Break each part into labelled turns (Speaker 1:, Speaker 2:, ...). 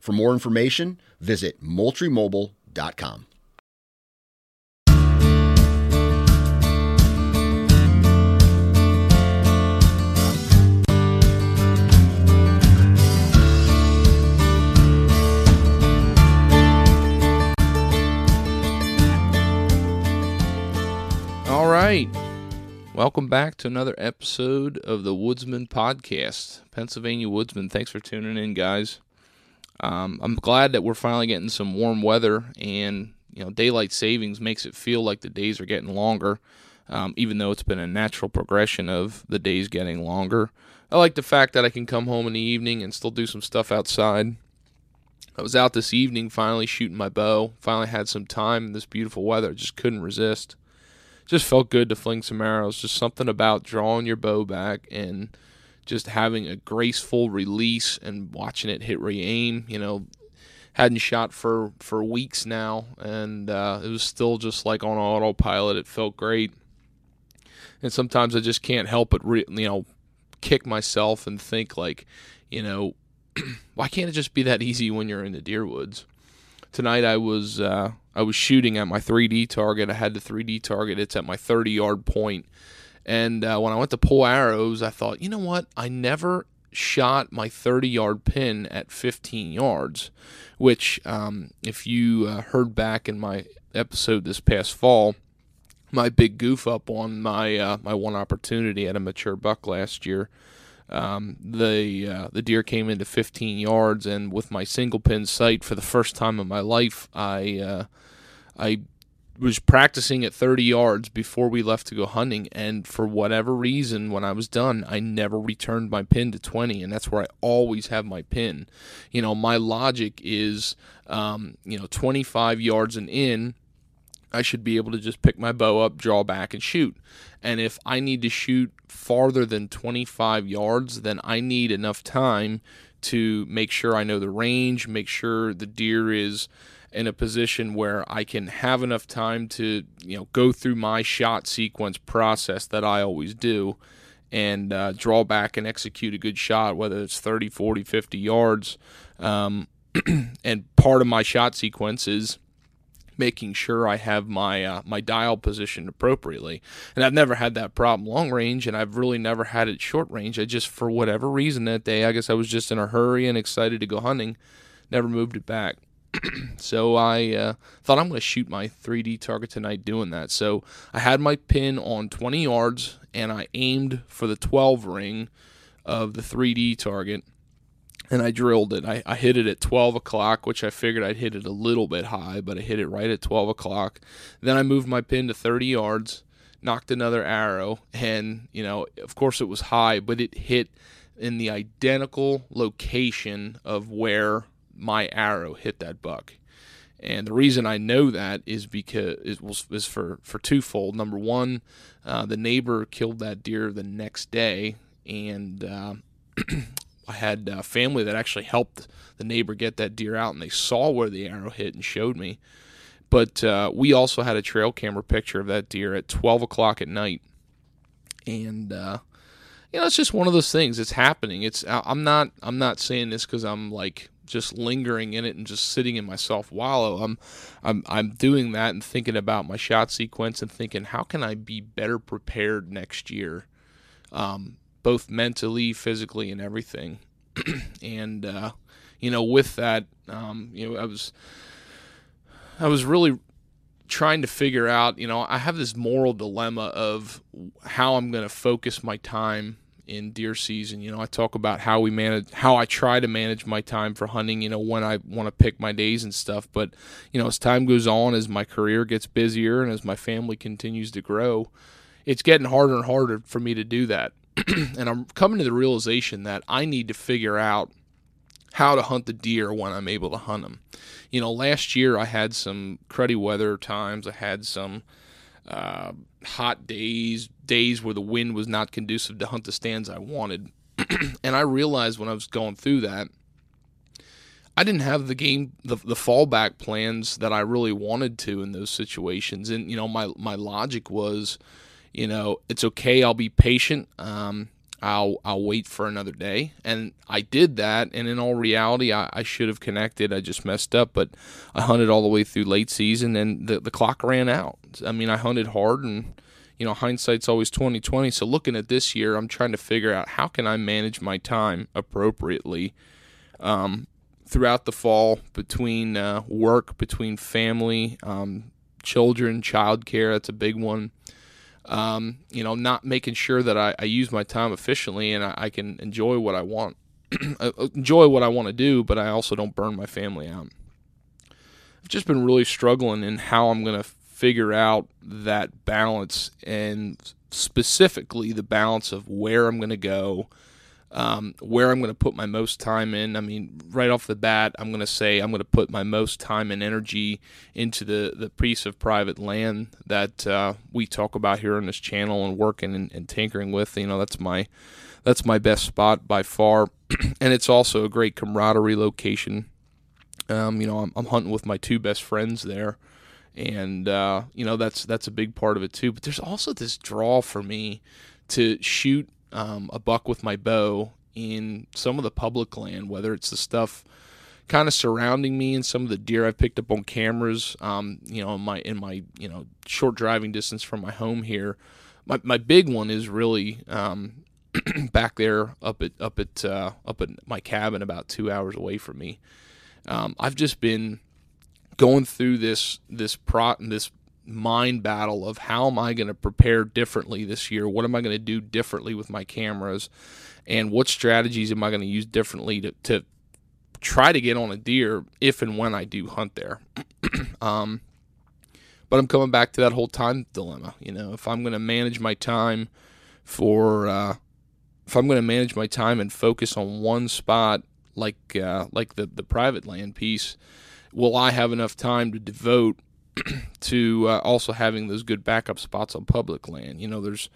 Speaker 1: For more information, visit moultriemobile.com.
Speaker 2: All right. Welcome back to another episode of the Woodsman Podcast. Pennsylvania Woodsman, thanks for tuning in, guys. Um, I'm glad that we're finally getting some warm weather, and you know, daylight savings makes it feel like the days are getting longer, um, even though it's been a natural progression of the days getting longer. I like the fact that I can come home in the evening and still do some stuff outside. I was out this evening finally shooting my bow. Finally had some time in this beautiful weather. Just couldn't resist. Just felt good to fling some arrows. Just something about drawing your bow back and just having a graceful release and watching it hit re-aim. You know, hadn't shot for for weeks now, and uh, it was still just like on autopilot. It felt great, and sometimes I just can't help but re- you know kick myself and think like, you know, why can't it just be that easy when you're in the deer woods? Tonight I was uh, I was shooting at my 3D target. I had the 3D target. It's at my 30 yard point and uh, when I went to pull arrows, I thought, you know what? I never shot my 30 yard pin at 15 yards, which, um, if you uh, heard back in my episode this past fall, my big goof up on my uh, my one opportunity at a mature buck last year. Um, the uh, the deer came into 15 yards, and with my single pin sight for the first time in my life, I uh, I was practicing at 30 yards before we left to go hunting and for whatever reason when i was done i never returned my pin to 20 and that's where i always have my pin. You know my logic is um, you know 25 yards and in i should be able to just pick my bow up draw back and shoot. And if i need to shoot farther than 25 yards then i need enough time to make sure i know the range make sure the deer is in a position where I can have enough time to, you know, go through my shot sequence process that I always do and uh, draw back and execute a good shot, whether it's 30, 40, 50 yards. Um, and part of my shot sequence is making sure I have my uh, my dial positioned appropriately. And I've never had that problem long range, and I've really never had it short range. I just, for whatever reason that day, I guess I was just in a hurry and excited to go hunting, never moved it back. so I uh, thought I'm going to shoot my 3D target tonight doing that. So I had my pin on 20 yards and I aimed for the 12 ring of the 3D target and I drilled it. I, I hit it at 12 o'clock, which I figured I'd hit it a little bit high, but I hit it right at 12 o'clock. Then I moved my pin to 30 yards, nocked another arrow, and, you know, of course it was high, but it hit in the identical location of where my arrow hit that buck. And the reason I know that is because it was is for for twofold. Number one, uh, the neighbor killed that deer the next day, and uh, I had a family that actually helped the neighbor get that deer out, and they saw where the arrow hit and showed me. But uh, we also had a trail camera picture of that deer at 12 o'clock at night, and uh, you know it's just one of those things. It's happening. It's I'm not I'm not saying this because I'm like just lingering in it and just sitting in myself wallow. I'm I'm I'm doing that and thinking about my shot sequence and thinking how can I be better prepared next year, um, both mentally, physically, and everything. and uh, you know, with that, um, you know, I was I was really trying to figure out, you know, I have this moral dilemma of how I'm going to focus my time in deer season. You know, I talk about how we manage, how I try to manage my time for hunting, you know, when I want to pick my days and stuff. But, you know, as time goes on, as my career gets busier and as my family continues to grow, it's getting harder and harder for me to do that. and I'm coming to the realization that I need to figure out how to hunt the deer when I'm able to hunt them. You know, last year I had some cruddy weather times. I had some uh, hot days, days where the wind was not conducive to hunt the stands I wanted. and I realized when I was going through that, I didn't have the game, the, the fallback plans that I really wanted to in those situations. And, you know, my, my logic was, you know, it's okay, I'll be patient. Um, I'll I'll wait for another day. And I did that, and in all reality, I, I, should have connected. I just messed up, but I hunted all the way through late season, and the the clock ran out. I mean, I hunted hard, and you know, hindsight's always twenty twenty. So looking at this year, I'm trying to figure out how can I manage my time appropriately. Um, throughout the fall, between uh, work, between family, um, children, childcare, that's a big one um, you know, not making sure that I, I use my time efficiently and I, I can enjoy what I want, uh, enjoy what I want to do, but I also don't burn my family out. I've just been really struggling in how I'm going to figure out that balance and specifically the balance of where I'm going to go um, where I'm going to put my most time in. I mean, right off the bat, I'm going to say I'm going to put my most time and energy into the, the piece of private land that uh, we talk about here on this channel and working and, and tinkering with. You know, that's my that's my best spot by far, and it's also a great camaraderie location. Um, you know, I'm, I'm, hunting with my two best friends there, and uh, you know that's that's a big part of it too. But there's also this draw for me to shoot um, a buck with my bow in some of the public land, whether it's the stuff kind of surrounding me and some of the deer I've picked up on cameras, um, you know, in my in my you know short driving distance from my home here. My my big one is really um, back there up at up at uh, up at my cabin about two hours away from me. Um, I've just been going through this this pro and this mind battle of how am I going to prepare differently this year? What am I going to do differently with my cameras? And what strategies am I going to use differently to, to try to get on a deer if and when I do hunt there? um, but I'm coming back to that whole time dilemma. You know, if I'm going to manage my time for, uh, if I'm going to manage my time and focus on one spot, like uh, like the the private land piece, will I have enough time to devote to uh, also having those good backup spots on public land. You know, there's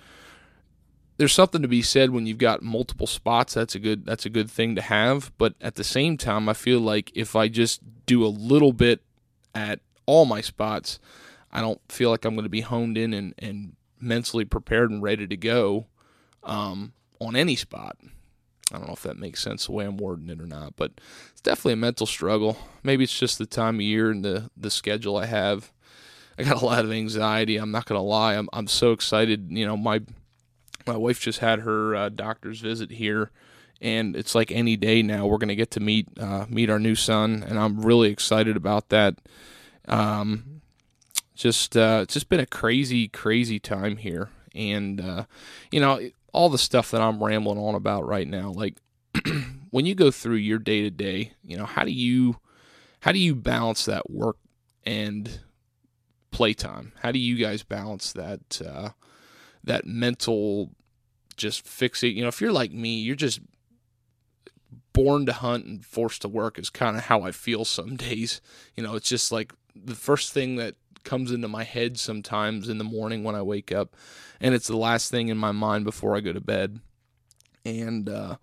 Speaker 2: there's something to be said when you've got multiple spots. That's a good that's a good thing to have. But at the same time, I feel like if I just do a little bit at all my spots, I don't feel like I'm going to be honed in and, and mentally prepared and ready to go um, on any spot. I don't know if that makes sense the way I'm wording it or not, but it's definitely a mental struggle. Maybe it's just the time of year and the the schedule I have. I got a lot of anxiety. I'm not gonna lie. I'm I'm so excited. You know, my my wife just had her uh, doctor's visit here, and it's like any day now we're gonna get to meet uh, meet our new son, and I'm really excited about that. Um, just uh, it's just been a crazy, crazy time here, and uh, you know all the stuff that I'm rambling on about right now, like when you go through your day to day, you know, how do you how do you balance that work and playtime? How do you guys balance that uh, that mental just fixate? You know, if you're like me, you're just born to hunt and forced to work is kind of how I feel some days. You know, it's just like the first thing that comes into my head sometimes in the morning when I wake up, and it's the last thing in my mind before I go to bed. And uh,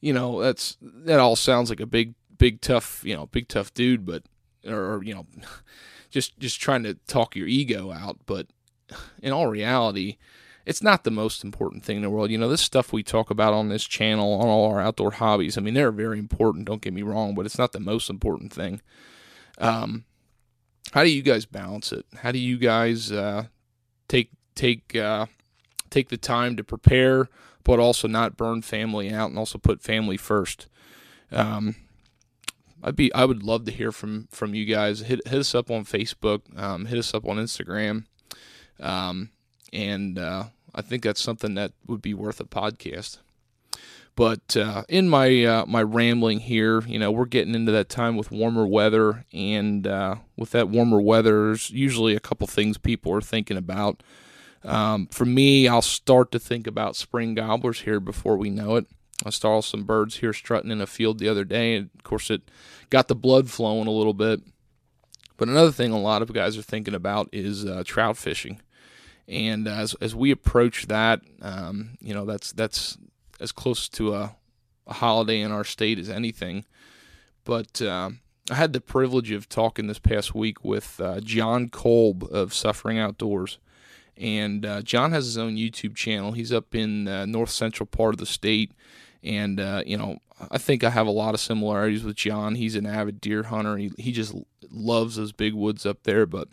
Speaker 2: you know, that's that all sounds like a big, big tough, you know, big tough dude, but or, you know, just just trying to talk your ego out. But in all reality, it's not the most important thing in the world. You know, this stuff we talk about on this channel, on all our outdoor hobbies, I mean, they're very important, don't get me wrong, but it's not the most important thing. Um, how do you guys balance it? How do you guys uh, take take uh, take the time to prepare, but also not burn family out, and also put family first? Um, I'd be I would love to hear from from you guys. Hit hit us up on Facebook. Um, hit us up on Instagram. Um, and uh, I think that's something that would be worth a podcast. But uh, in my uh, my rambling here, you know, we're getting into that time with warmer weather, and uh, with that warmer weather, there's usually a couple things people are thinking about. Um, for me, I'll start to think about spring gobblers here before we know it. I saw some birds here strutting in a field the other day, and of course, it got the blood flowing a little bit. But another thing a lot of guys are thinking about is uh, trout fishing. And as as we approach that, um, you know, that's that's as close to a, a, holiday in our state as anything. But uh, I had the privilege of talking this past week with uh, John Kolb of Suffering Outdoors. And uh, John has his own YouTube channel. He's up in the north central part of the state. And, uh, you know, I think I have a lot of similarities with John. He's an avid deer hunter. He, he just loves those big woods up there. But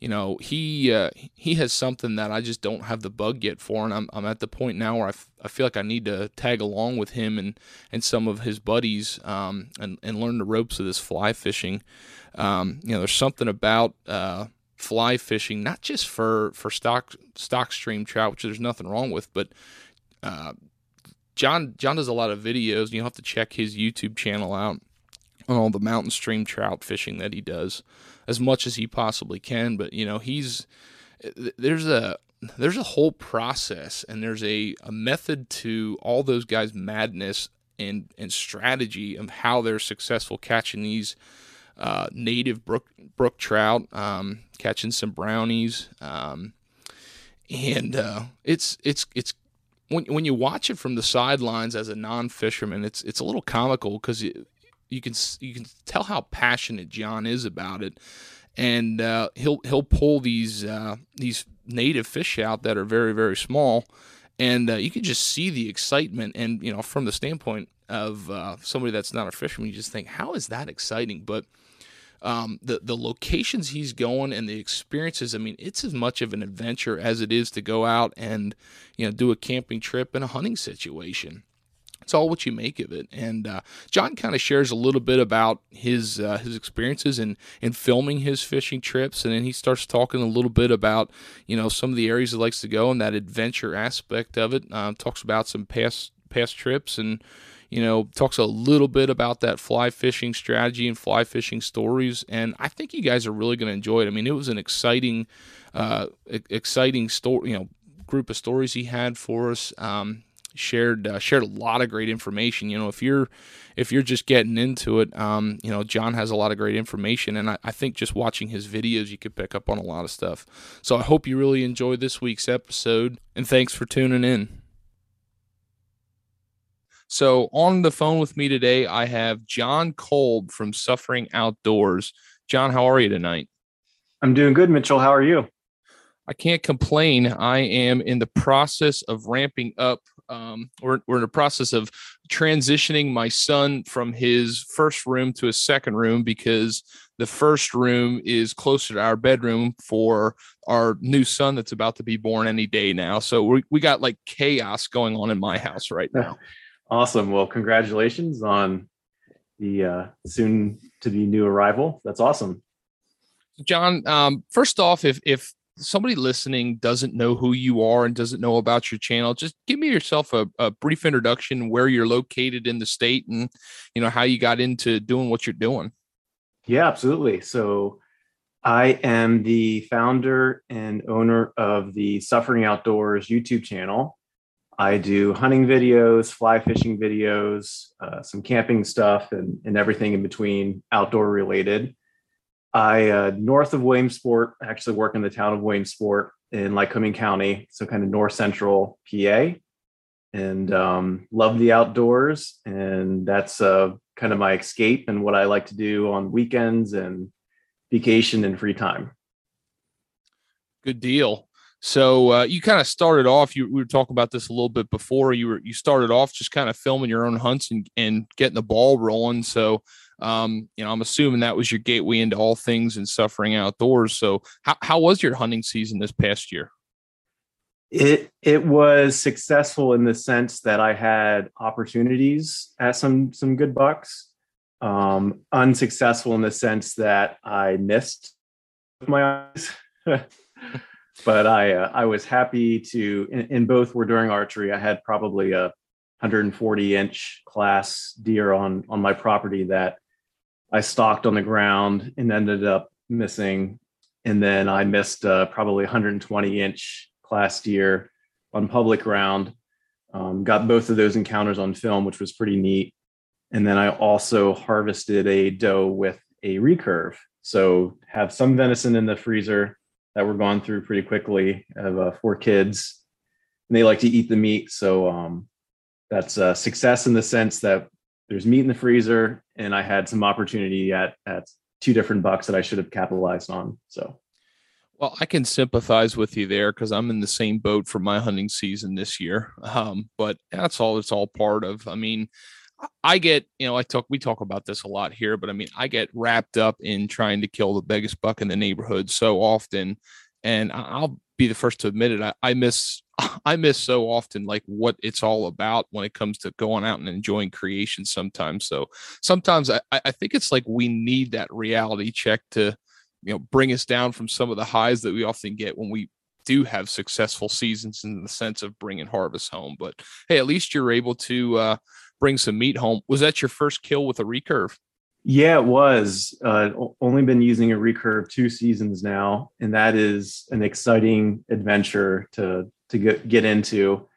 Speaker 2: you know, he uh, he has something that I just don't have the bug yet for, and I'm I'm at the point now where I, f- I feel like I need to tag along with him and and some of his buddies, um, and and learn the ropes of this fly fishing. Um, you know, there's something about uh, fly fishing, not just for for stock stock stream trout, which there's nothing wrong with, but uh, John John does a lot of videos. You'll have to check his YouTube channel out on all the mountain stream trout fishing that he does as much as he possibly can. But you know, he's there's a there's a whole process and there's a, a method to all those guys' madness and and strategy of how they're successful catching these uh, native brook brook trout, um, catching some brownies, um, and uh, it's it's it's when when you watch it from the sidelines as a non fisherman, it's it's a little comical because you can you can tell how passionate John is about it, and uh, he'll he'll pull these uh, these native fish out that are very very small, and uh, you can just see the excitement. And you know, from the standpoint of uh, somebody that's not a fisherman, you just think, how is that exciting? But um, the the locations he's going and the experiences. I mean, it's as much of an adventure as it is to go out and you know do a camping trip in a hunting situation it's all what you make of it. And uh, John kind of shares a little bit about his uh, his experiences in in filming his fishing trips, and then he starts talking a little bit about you know some of the areas he likes to go and that adventure aspect of it. Uh, talks about some past past trips and you know talks a little bit about that fly fishing strategy and fly fishing stories and i think you guys are really going to enjoy it i mean it was an exciting uh exciting story you know group of stories he had for us um, shared uh, shared a lot of great information. You know, if you're if you're just getting into it, um, you know, John has a lot of great information, and I, I, think just watching his videos, you could pick up on a lot of stuff. So I hope you really enjoyed this week's episode, and thanks for tuning in. So on the phone with me today, I have John Kolb from Suffering Outdoors. John, how are you tonight?
Speaker 3: I'm doing good, Mitchell. How are you?
Speaker 2: I can't complain. I am in the process of ramping up um, we're, we're in the process of transitioning my son from his first room to a second room because the first room is closer to our bedroom for our new son that's about to be born any day now. So we, we got like chaos going on in my house right now.
Speaker 3: Awesome. Well, congratulations on the uh, soon to be new arrival. That's awesome.
Speaker 2: John, um, first off, if if somebody listening doesn't know who you are and doesn't know about your channel, just give me yourself a, a, brief introduction, where you're located in the state, and you know how you got into doing what you're doing.
Speaker 3: Yeah, absolutely. So, I am the founder and owner of the Suffering Outdoors YouTube channel. I do hunting videos, fly fishing videos, uh, some camping stuff, and, and everything in between outdoor related. I uh, north of Williamsport, actually work in the town of Williamsport in Lycoming County, so kind of north central PA, and um, love the outdoors. And that's uh, kind of my escape and what I like to do on weekends and vacation and free time.
Speaker 2: Good deal. So uh, you kind of started off. You we were talking about this a little bit before. You were you started off just kind of filming your own hunts and, and getting the ball rolling. So um, you know, I'm assuming that was your gateway into all things and suffering outdoors. So how how was your hunting season this past year?
Speaker 3: It it was successful in the sense that I had opportunities at some some good bucks. Um, unsuccessful in the sense that I missed my eyes. but I uh, I was happy to in, both were during archery. I had probably a 140 inch class deer on on my property that I stalked on the ground and ended up missing, and then I missed uh, probably 120 inch class deer on public ground. Um, got both of those encounters on film, which was pretty neat. And then I also harvested a doe with a recurve. So have some venison in the freezer that we're going through pretty quickly. I have uh, four kids, and they like to eat the meat. So um, that's a success in the sense that there's meat in the freezer, and I had some opportunity at at two different bucks that I should have capitalized on. So.
Speaker 2: Well, I can sympathize with you there because I'm in the same boat for my hunting season this year. Um, but that's all it's all part of. I mean, I get, you know, I talk, we talk about this a lot here, but I mean, I get wrapped up in trying to kill the biggest buck in the neighborhood so often. And I'll be the first to admit it. I, I miss, I miss so often like what it's all about when it comes to going out and enjoying creation sometimes. So sometimes I, I think it's like we need that reality check to, you know, bring us down from some of the highs that we often get when we do have successful seasons in the sense of bringing harvest home. But hey, at least you're able to, uh, bring some meat home. Was that your first kill with a recurve?
Speaker 3: Yeah, it was. Uh, only been using a recurve two seasons now, and that is an exciting adventure to to get get into.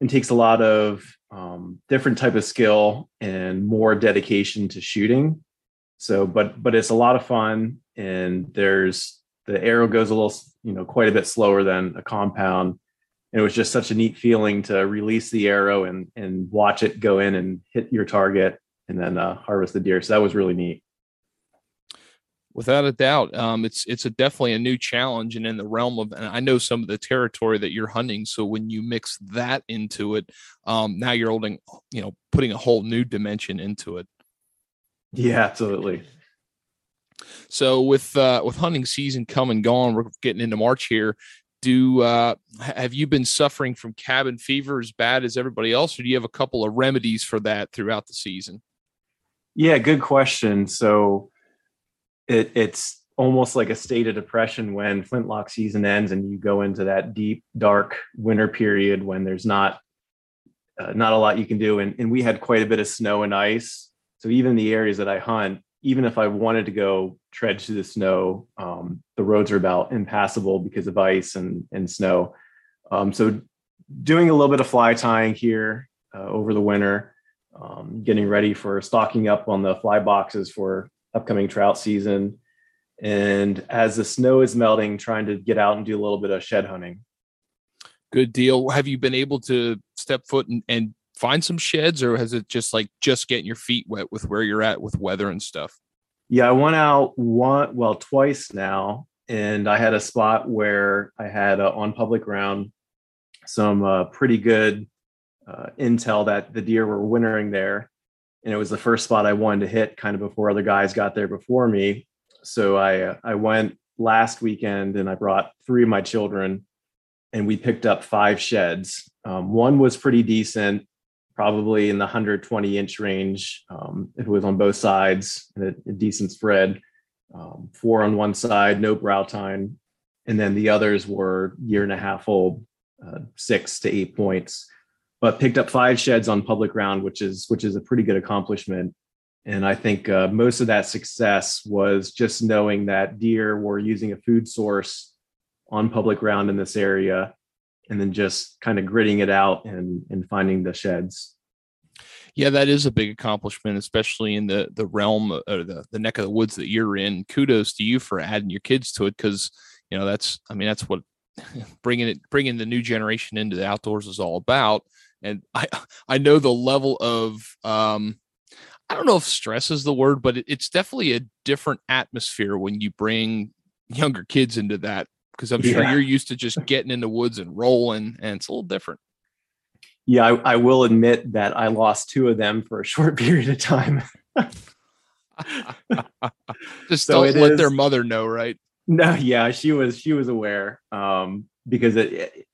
Speaker 3: It takes a lot of um, different type of skill and more dedication to shooting. So, but but it's a lot of fun, and there's the arrow goes a little, you know, quite a bit slower than a compound, And it was just such a neat feeling to release the arrow and and watch it go in and hit your target and then uh, harvest the deer. So that was really neat.
Speaker 2: Without a doubt, um, it's it's a definitely a new challenge, and in the realm of, and I know some of the territory that you're hunting. So when you mix that into it, um, now you're holding, you know, putting a whole new dimension into it.
Speaker 3: Yeah, absolutely.
Speaker 2: So with uh, with hunting season come and gone, we're getting into March here do uh, have you been suffering from cabin fever as bad as everybody else or do you have a couple of remedies for that throughout the season
Speaker 3: yeah good question. So it, it's almost like a state of depression when flintlock season ends and you go into that deep dark winter period when there's not uh, not a lot you can do. And, and we had quite a bit of snow and ice. So even the areas that i hunt even if I wanted to go tread through the snow, um, the roads are about impassable because of ice and, and snow. Um, so doing a little bit of fly tying here uh, over the winter, um, getting ready for stocking up on the fly boxes for upcoming trout season. And as the snow is melting, trying to get out and do a little bit of shed hunting.
Speaker 2: Good deal. Have you been able to step foot and, and find some sheds or has it just like just getting your feet wet with where you're at with weather and stuff?
Speaker 3: Yeah, I went out one, well, twice now, and I had a spot where I had uh, on public ground some uh, pretty good uh, intel that the deer were wintering there. And it was the first spot I wanted to hit kind of before other guys got there before me. So I, uh, I went last weekend and I brought three of my children and we picked up five sheds. Um, one was pretty decent probably in the 120 inch range um, it was on both sides a, a decent spread um, four on one side no brow tine and then the others were year and a half old uh, six to eight points but picked up five sheds on public ground which is which is a pretty good accomplishment and i think uh, most of that success was just knowing that deer were using a food source on public ground in this area and then just kind of gritting it out and and finding the sheds.
Speaker 2: Yeah, that is a big accomplishment, especially in the the realm or the, the neck of the woods that you're in. Kudos to you for adding your kids to it because you know that's I mean that's what bringing it bringing the new generation into the outdoors is all about. And I I know the level of um, I don't know if stress is the word, but it, it's definitely a different atmosphere when you bring younger kids into that because I'm sure you're used to just getting in the woods and rolling, and it's a little different.
Speaker 3: Yeah, I, I will admit that I lost two of them for a short period of time.
Speaker 2: just so don't let is, their mother know, right?
Speaker 3: No, yeah, she was she was aware um, because it,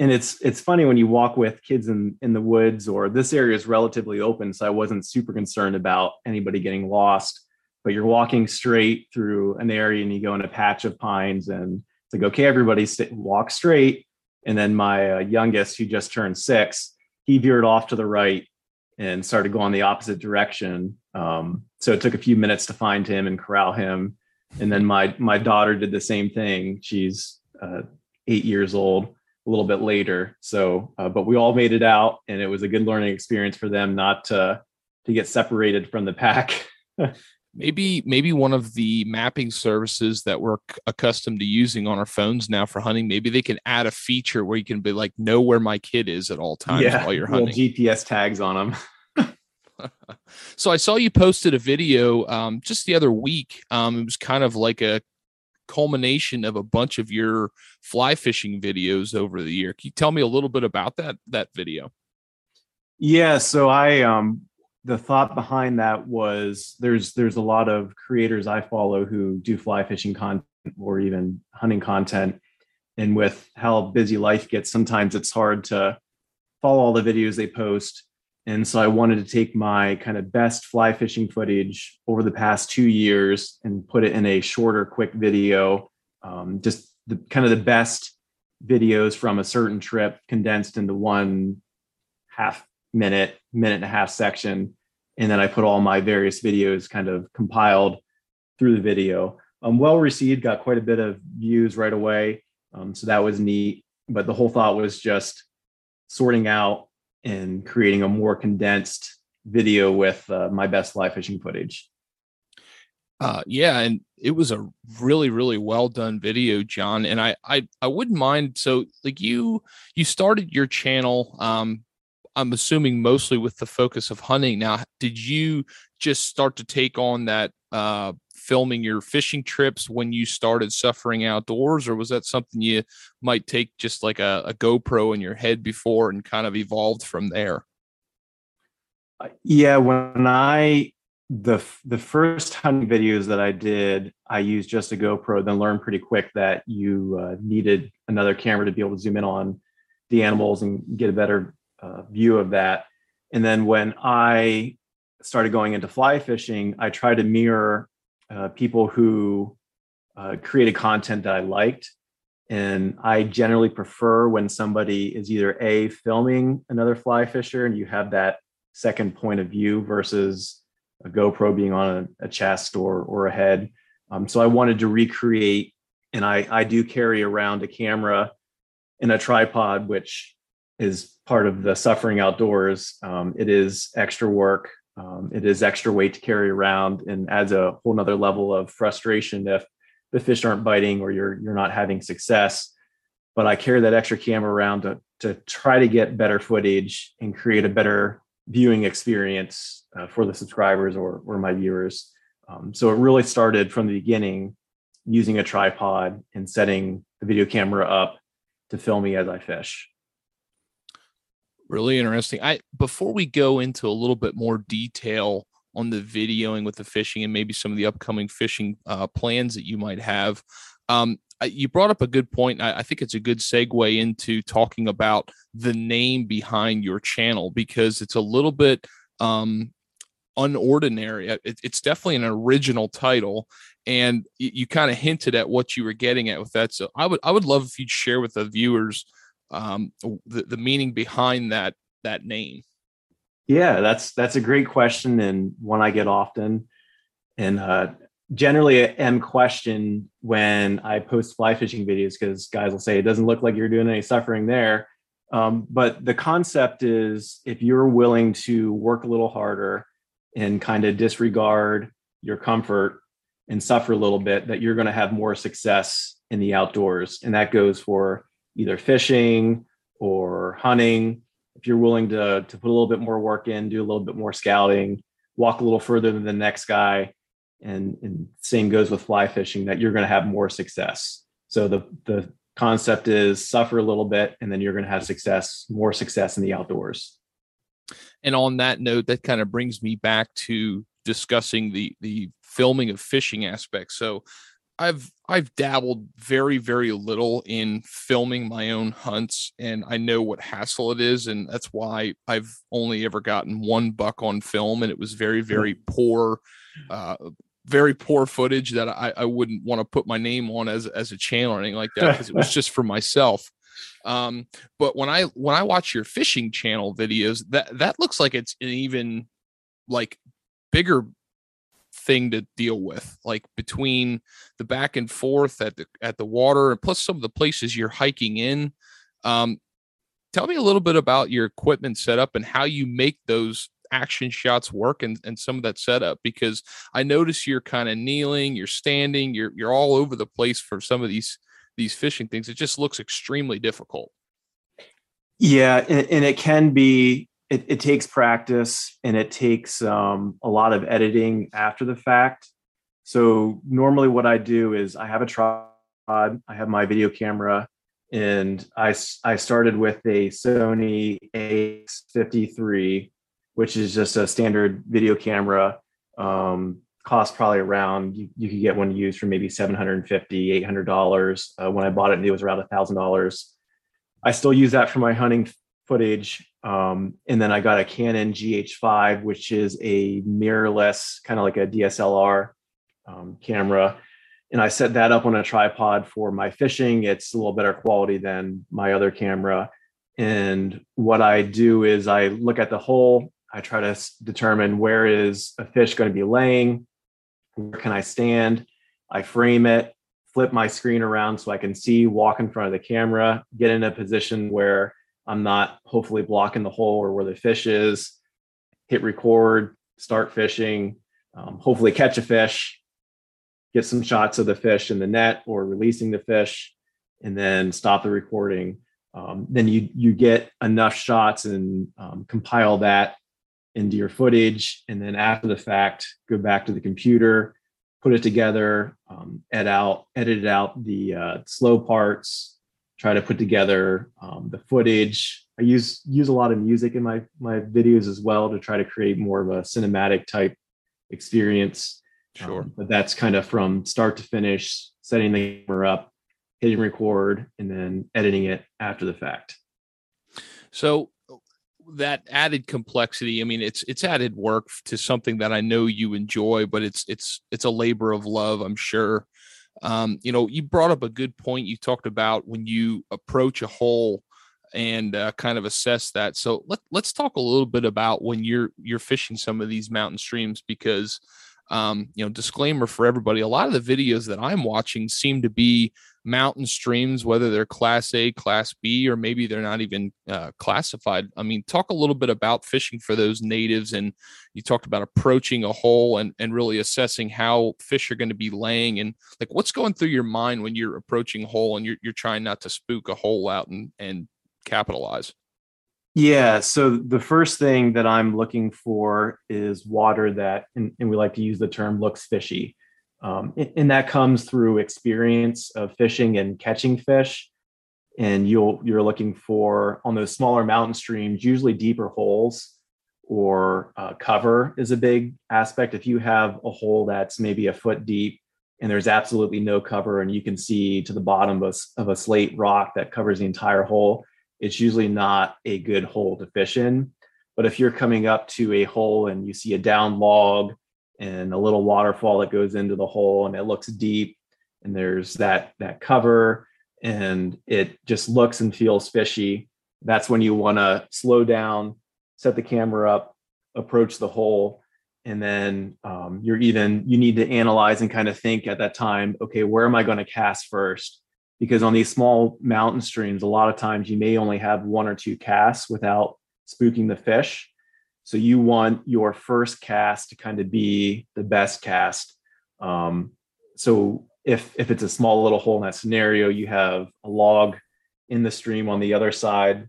Speaker 3: and it's it's funny when you walk with kids in in the woods or this area is relatively open, so I wasn't super concerned about anybody getting lost. But you're walking straight through an area and you go in a patch of pines and it's like okay, everybody sit, walk straight. And then my uh, youngest, who just turned six, he veered off to the right and started going the opposite direction. Um, so it took a few minutes to find him and corral him. And then my my daughter did the same thing. She's uh, eight years old, a little bit later. So, uh, but we all made it out, and it was a good learning experience for them not to to get separated from the pack.
Speaker 2: maybe maybe one of the mapping services that we're accustomed to using on our phones now for hunting maybe they can add a feature where you can be like know where my kid is at all times yeah, while you're hunting
Speaker 3: gps tags on them
Speaker 2: so i saw you posted a video um, just the other week um, it was kind of like a culmination of a bunch of your fly fishing videos over the year can you tell me a little bit about that that video
Speaker 3: yeah so i um the thought behind that was there's there's a lot of creators I follow who do fly fishing content or even hunting content. And with how busy life gets, sometimes it's hard to follow all the videos they post. And so I wanted to take my kind of best fly fishing footage over the past two years and put it in a shorter, quick video. Um, just the kind of the best videos from a certain trip condensed into one half minute, minute and a half section. And then I put all my various videos kind of compiled through the video. Um, well received, got quite a bit of views right away. Um, so that was neat. But the whole thought was just sorting out and creating a more condensed video with uh, my best fly fishing footage.
Speaker 2: Uh, yeah, and it was a really, really well done video, John. And I, I, I wouldn't mind. So, like you, you started your channel um, I'm assuming mostly with the focus of hunting. Now, did you just start to take on that uh, filming your fishing trips when you started suffering outdoors, or was that something you might take just like a, a GoPro in your head before and kind of evolved from there?
Speaker 3: Uh, yeah, when I the the first hunting videos that I did, I used just a GoPro. Then learned pretty quick that you uh, needed another camera to be able to zoom in on the animals and get a better uh, view of that. And then when I started going into fly fishing, I tried to mirror uh, people who uh, created content that I liked. And I generally prefer when somebody is either A, filming another fly fisher and you have that second point of view versus a GoPro being on a, a chest or, or a head. Um, so I wanted to recreate, and I, I do carry around a camera and a tripod, which is part of the suffering outdoors. Um, it is extra work. Um, it is extra weight to carry around and adds a whole nother level of frustration if the fish aren't biting or you're you're not having success. But I carry that extra camera around to to try to get better footage and create a better viewing experience uh, for the subscribers or or my viewers. Um, so it really started from the beginning using a tripod and setting the video camera up to film me as I fish.
Speaker 2: Really interesting. I before we go into a little bit more detail on the videoing with the fishing and maybe some of the upcoming fishing uh, plans that you might have, um, you brought up a good point. I, I, think it's a good segue into talking about the name behind your channel because it's a little bit um, unordinary. It, it's definitely an original title, and you, you kind of hinted at what you were getting at with that. So I would I would love if you'd share with the viewers um, the, the meaning behind that that name?
Speaker 3: Yeah, that's that's a great question and one I get often. And uh, generally am questioned when I post fly fishing videos because guys will say it doesn't look like you're doing any suffering there. Um, but the concept is if you're willing to work a little harder and kind of disregard your comfort and suffer a little bit, that you're going to have more success in the outdoors. And that goes for either fishing or hunting, if you're willing to, to put a little bit more work in, do a little bit more scouting, walk a little further than the next guy, and, and same goes with fly fishing, that you're going to have more success. So the the concept is suffer a little bit and then you're going to have success, more success in the outdoors.
Speaker 2: And on that note, that kind of brings me back to discussing the the filming of fishing aspects. So I've I've dabbled very very little in filming my own hunts and I know what hassle it is and that's why I've only ever gotten one buck on film and it was very very poor uh, very poor footage that I, I wouldn't want to put my name on as as a channel or anything like that because it was just for myself. Um, but when I when I watch your fishing channel videos, that that looks like it's an even like bigger thing to deal with like between the back and forth at the at the water and plus some of the places you're hiking in um tell me a little bit about your equipment setup and how you make those action shots work and, and some of that setup because I notice you're kind of kneeling, you're standing, you're you're all over the place for some of these these fishing things. It just looks extremely difficult.
Speaker 3: Yeah, and, and it can be. It, it, takes practice and it takes um, a lot of editing after the fact. So normally, what I do is I have a tripod, I have my video camera, and I I started with a Sony A53 which is just a standard video camera. Um, cost probably around you, you could get one used for maybe 750 800 dollars uh, when i bought it it was around a thousand dollars i still use that for my hunting footage um, and then i got a canon gh5 which is a mirrorless kind of like a dslr um, camera. And i set that up on a tripod for my fishing. It's a little better quality than my other camera. And what i do is i look at the hole. I try to determine where is a fish going to be laying, where can I stand. I frame it, flip my screen around so I can see, walk in front of the camera, get in a position where I'm not hopefully blocking the hole or where the fish is, hit record, start fishing, um, hopefully catch a fish, get some shots of the fish in the net or releasing the fish, and then stop the recording. Um, then you you get enough shots and um, compile that into your footage and then after the fact go back to the computer put it together um, edit out edit out the uh, slow parts try to put together um, the footage. I use use a lot of music in my my videos as well to try to create more of a cinematic type experience.
Speaker 2: Sure.
Speaker 3: um, but that's kind of from start to finish setting the camera up hitting record and then editing it after the fact.
Speaker 2: So that added complexity i mean it's it's added work to something that i know you enjoy but it's it's it's a labor of love i'm sure um, you know you brought up a good point you talked about when you approach a hole and uh, kind of assess that. So let, let's talk a little bit about when you're you're fishing some of these mountain streams because um, you know disclaimer for everybody a lot of the videos that i'm watching seem to be mountain streams, whether they're class A, class B, or maybe they're not even uh, classified. I mean, talk a little bit about fishing for those natives. And you talked about approaching a hole and, and really assessing how fish are going to be laying and like what's going through your mind when you're approaching a hole and you're, you're trying not to spook a hole out and, and capitalize.
Speaker 3: Yeah. So the first thing that I'm looking for is water that, and, and we like to use the term looks fishy. Um, and that comes through experience of fishing and catching fish. And you'll you're looking for on those smaller mountain streams, usually deeper holes or uh, cover is a big aspect. If you have a hole that's maybe a foot deep and there's absolutely no cover, and you can see to the bottom of of a slate rock that covers the entire hole, it's usually not a good hole to fish in. But if you're coming up to a hole and you see a down log and a little waterfall that goes into the hole and it looks deep and there's that that cover and it just looks and feels fishy that's when you want to slow down set the camera up approach the hole and then um, you're even you need to analyze and kind of think at that time okay where am i going to cast first because on these small mountain streams a lot of times you may only have one or two casts without spooking the fish so you want your first cast to kind of be the best cast. Um, so if if it's a small little hole in that scenario, you have a log in the stream on the other side.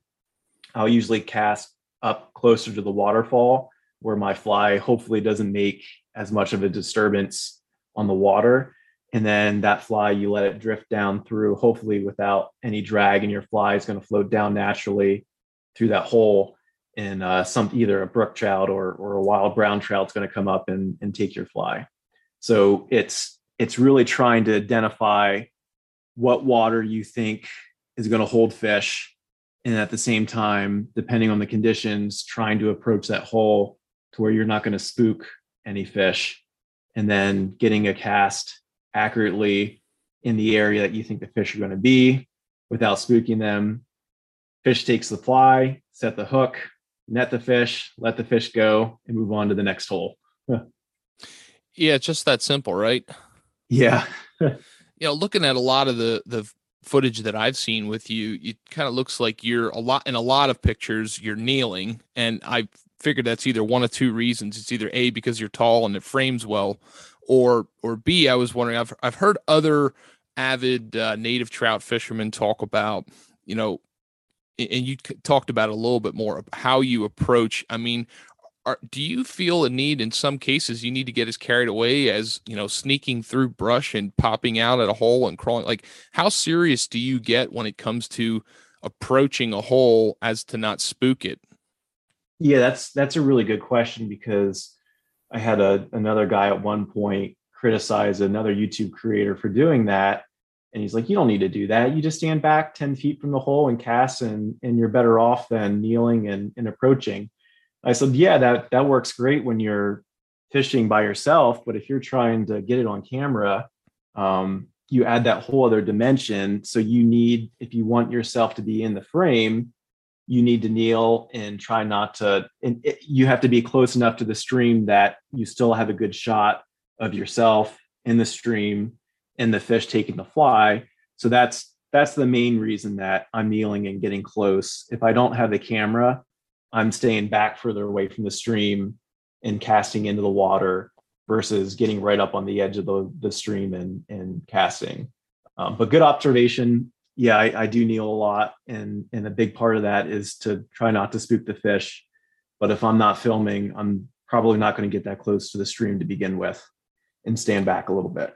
Speaker 3: I'll usually cast up closer to the waterfall where my fly hopefully doesn't make as much of a disturbance on the water. And then that fly you let it drift down through hopefully without any drag and your fly is going to float down naturally through that hole. And uh, some either a brook trout or, or a wild brown trout is going to come up and, and take your fly. So it's it's really trying to identify what water you think is going to hold fish and at the same time depending on the conditions trying to approach that hole to where you're not going to spook any fish. And then getting a cast accurately in the area that you think the fish are going to be without spooking them. Fish takes the fly, set the hook, net the fish, let the fish go, and move on to the next hole.
Speaker 2: yeah, it's just that simple, right?
Speaker 3: Yeah.
Speaker 2: you know, looking at a lot of the the footage that I've seen with you, it kind of looks like you're a lot in a lot of pictures you're kneeling, and I figured that's either one of two reasons. It's either a because you're tall and it frames well, or or B, I was wondering. I've I've heard other avid uh, native trout fishermen talk about, you know, and you talked about a little bit more how you approach. I mean, are, do you feel a need in some cases you need to get as carried away as you know sneaking through brush and popping out at a hole and crawling? Like, how serious do you get when it comes to approaching a hole as to not spook it?
Speaker 3: Yeah, that's that's a really good question because I had a another guy at one point criticize another YouTube creator for doing that. And he's like, you don't need to do that. You just stand back 10 feet from the hole and cast and, and you're better off than kneeling and, and approaching. I said, yeah, that, that works great when you're fishing by yourself. But if you're trying to get it on camera, um, you add that whole other dimension. So you need, if you want yourself to be in the frame, you need to kneel and try not to and it, you have to be close enough to the stream that you still have a good shot of yourself in the stream and the fish taking the fly. So that's that's the main reason that i'm kneeling and getting close. If i don't have the camera i'm staying back further away from the stream and casting into the water versus getting right up on the edge of the, the stream and and casting. Um, but good observation yeah, I, I, do kneel a lot, and and a big part of that is to try not to spook the fish. But if I'm not filming, I'm probably not going to get that close to the stream to begin with, and stand back a little bit.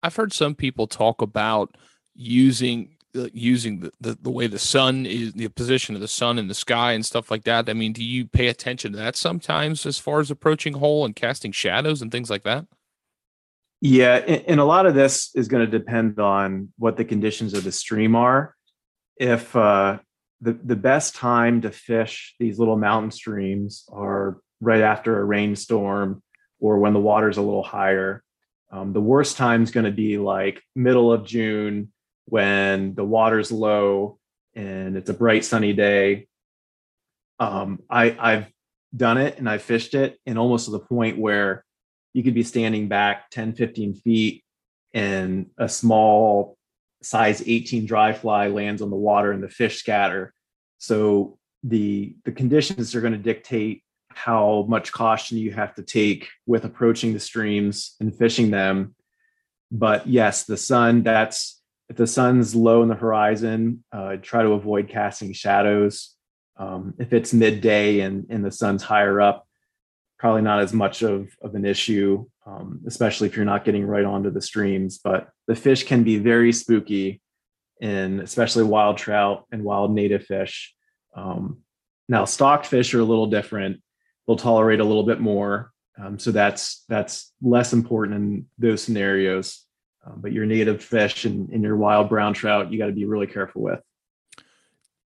Speaker 2: I've heard some people talk about using uh, using the, the, the way the sun is the position of the sun in the sky and stuff like that. I mean, do you pay attention to that sometimes as far as approaching hole and casting shadows and things like that?
Speaker 3: Yeah, and a lot of this is going to depend on what the conditions of the stream are. If uh, the the best time to fish these little mountain streams are right after a rainstorm or when the water's a little higher. Um, the worst time is going to be like middle of June when the water's low and it's a bright sunny day. Um, I, I've done it and I fished it, and almost to the point where you could be standing back 10, 15 feet and a small size 18 dry fly lands on the water and the fish scatter. So the the conditions are going to dictate how much caution you have to take with approaching the streams and fishing them. But yes, the sun, that's if the sun's low in the horizon, uh, try to avoid casting shadows. Um, if it's midday and, and the sun's higher up, probably not as much of, of an issue, um, especially if you're not getting right onto the streams. But the fish can be very spooky, in especially wild trout and wild native fish. Um, now, stocked fish are a little different; they'll tolerate a little bit more, um, so that's that's less important in those scenarios. Um, but your native fish and, and your wild brown trout, you got to be really careful with.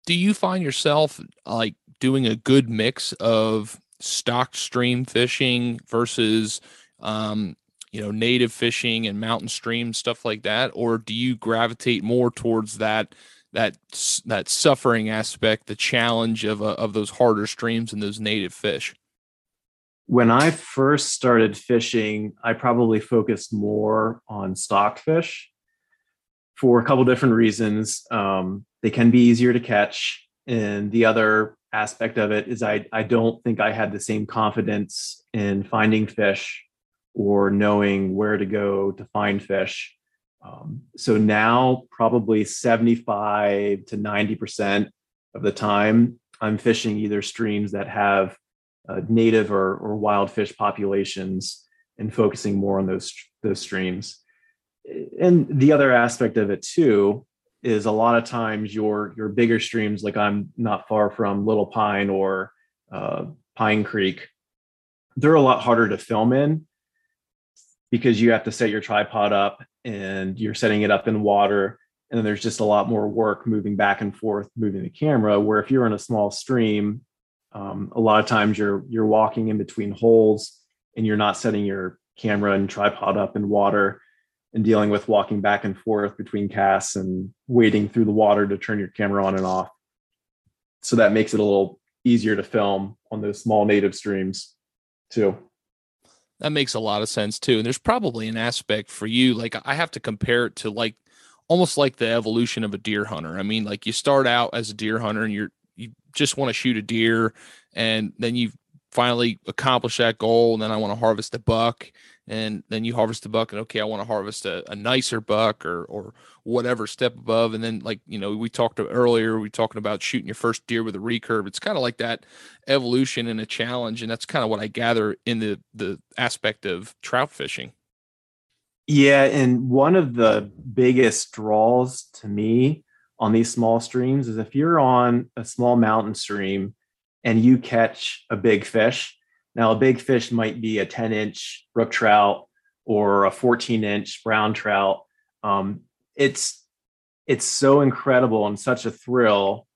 Speaker 2: Do you find yourself like doing a good mix of stocked stream fishing versus um, you know native fishing and mountain stream stuff like that? Or do you gravitate more towards that that that suffering aspect the challenge of uh, of those harder streams and those native fish?
Speaker 3: When i first started fishing i probably focused more on stocked fish for a couple different reasons. Um, they can be easier to catch and the other aspect of it is I, I don't think I had the same confidence in finding fish or knowing where to go to find fish. Um, so now, probably 75 to 90% of the time, I'm fishing either streams that have uh, native or, or wild fish populations and focusing more on those, those streams. and the other aspect of it too is a lot of times your your bigger streams, like I'm not far from Little Pine or uh, Pine Creek, they're a lot harder to film in because you have to set your tripod up and you're setting it up in water. And then there's just a lot more work moving back and forth moving the camera where if you're in a small stream um, a lot of times you're you're walking in between holes and you're not setting your camera and tripod up in water and dealing with walking back and forth between casts and wading through the water to turn your camera on and off so that makes it a little easier to film on those small native streams too
Speaker 2: that makes a lot of sense too. And there's probably an aspect for you, like I have to compare it to like almost like the evolution of a deer hunter. I mean, like you start out as a deer hunter and you're you just want to shoot a deer, and then you finally accomplish that goal, and then I want to harvest a buck, and then you harvest the buck and okay i want to harvest a, a, nicer buck or or whatever step above and then like you know we talked earlier we talking about shooting your first deer with a recurve. It's kind of like that evolution and a challenge and that's kind of what i gather in the the aspect of trout fishing.
Speaker 3: Yeah and one of the biggest draws to me on these small streams is if you're on a small mountain stream and you catch a big fish now, a big fish might be a 10 inch brook trout or a 14 inch brown trout. Um, it's it's so incredible and such a thrill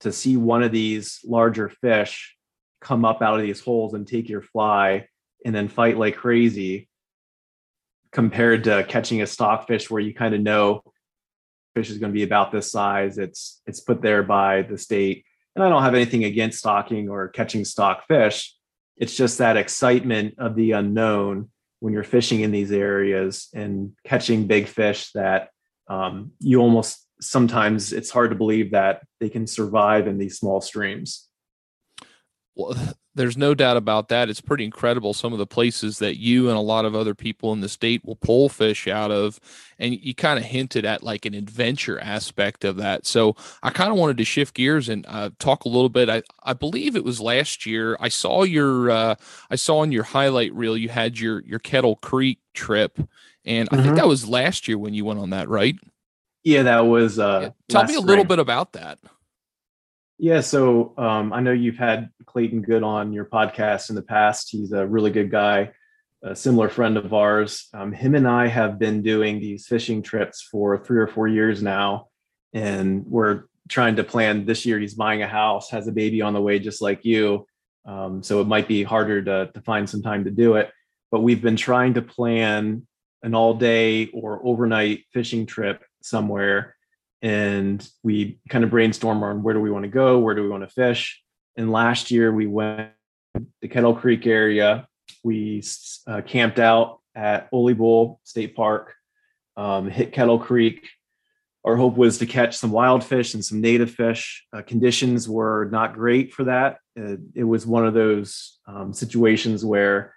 Speaker 3: to see one of these larger fish come up out of these holes and take your fly and then fight like crazy compared to catching a stockfish where you kind of know fish is going to be about this size it's it's put there by the state and i don't have anything against stocking or catching stock fish it's just that excitement of the unknown when you're fishing in these areas and catching big fish that um, you almost sometimes it's hard to believe that they can survive in these small streams.
Speaker 2: Well, there's no doubt about that. It's pretty incredible some of the places that you and a lot of other people in the state will pull fish out of. And you kind of hinted at like an adventure aspect of that. So I kind of wanted to shift gears and uh, talk a little bit. I, I believe it was last year. I saw your uh, I saw in your highlight reel you had your your Kettle Creek trip, and mm-hmm. I think mm-hmm. that was last year when you went on that, right?
Speaker 3: Yeah, that was. Uh, yeah.
Speaker 2: Tell me a spring. little bit about that.
Speaker 3: Yeah, so um, I know you've had Clayton Good on your podcast in the past. He's a really good guy, a similar friend of ours. Um, him and I have been doing these fishing trips for three or four years now, and we're trying to plan this year. He's buying a house, has a baby on the way, just like you. Um, so it might be harder to, to find some time to do it. But we've been trying to plan an all day or overnight fishing trip somewhere and we kind of brainstorm on where do we want to go, where do we want to fish. And last year we went the Kettle Creek area. We uh, camped out at Ole Bull State Park, um, hit Kettle Creek. Our hope was to catch some wild fish and some native fish. Uh, conditions were not great for that. Uh, it was one of those um, situations where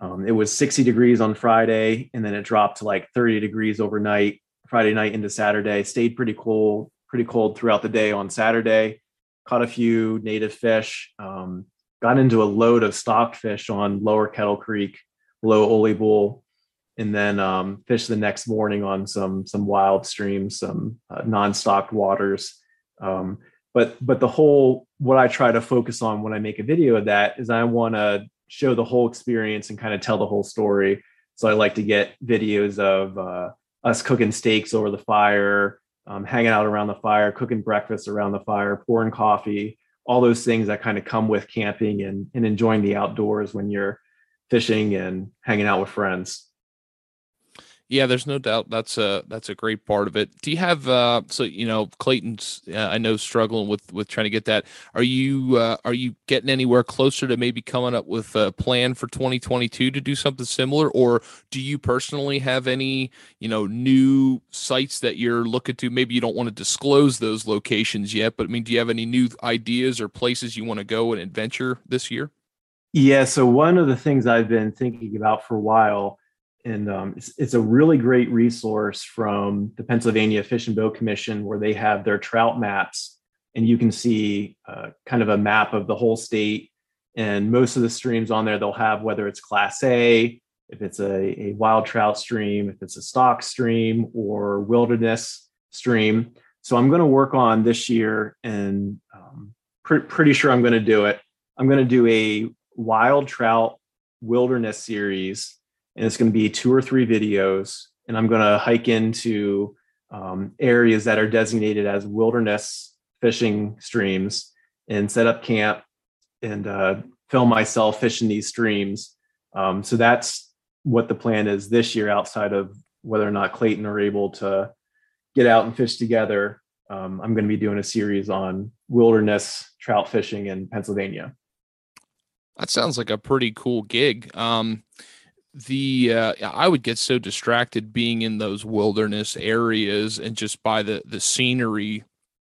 Speaker 3: um, it was 60 degrees on Friday and then it dropped to like 30 degrees overnight Friday night into Saturday. Stayed pretty cool, pretty cold throughout the day on Saturday. Caught a few native fish. Um, got into a load of stockfish on Lower Kettle Creek, below Ole Bull, and then um, fished the next morning on some some wild streams, some uh, non-stocked waters. Um, but but the whole what I try to focus on when I make a video of that is I want to show the whole experience and kind of tell the whole story. So I like to get videos of uh, us cooking steaks over the fire, um, hanging out around the fire, cooking breakfast around the fire, pouring coffee, all those things that kind of come with camping and, and enjoying the outdoors when you're fishing and hanging out with friends.
Speaker 2: Yeah, there's no doubt that's a that's a great part of it. Do you have uh so you know Clayton's uh, I know struggling with with trying to get that. Are you uh, are you getting anywhere closer to maybe coming up with a plan for 2022 to do something similar or do you personally have any, you know, new sites that you're looking to maybe you don't want to disclose those locations yet, but I mean do you have any new ideas or places you want to go and adventure this year?
Speaker 3: Yeah, so one of the things I've been thinking about for a while and um, it's, it's, a really great resource from the Pennsylvania Fish and Boat Commission, where they have their trout maps, and you can see uh, kind of a map of the whole state. And most of the streams on there, they'll have whether it's Class A, if it's a, a wild trout stream, if it's a stock stream or wilderness stream. So I'm going to work on this year and um, pre- pretty sure I'm going to do it. I'm going to do a wild trout wilderness series, and it's going to be two or three videos. And I'm going to hike into um, areas that are designated as wilderness fishing streams and set up camp and uh, film myself fishing these streams. Um, so that's what the plan is this year, outside of whether or not Clayton are able to get out and fish together. Um, I'm going to be doing a series on wilderness trout fishing in Pennsylvania.
Speaker 2: That sounds like a pretty cool gig. Um, the uh, I would get so distracted being in those wilderness areas and just by the the scenery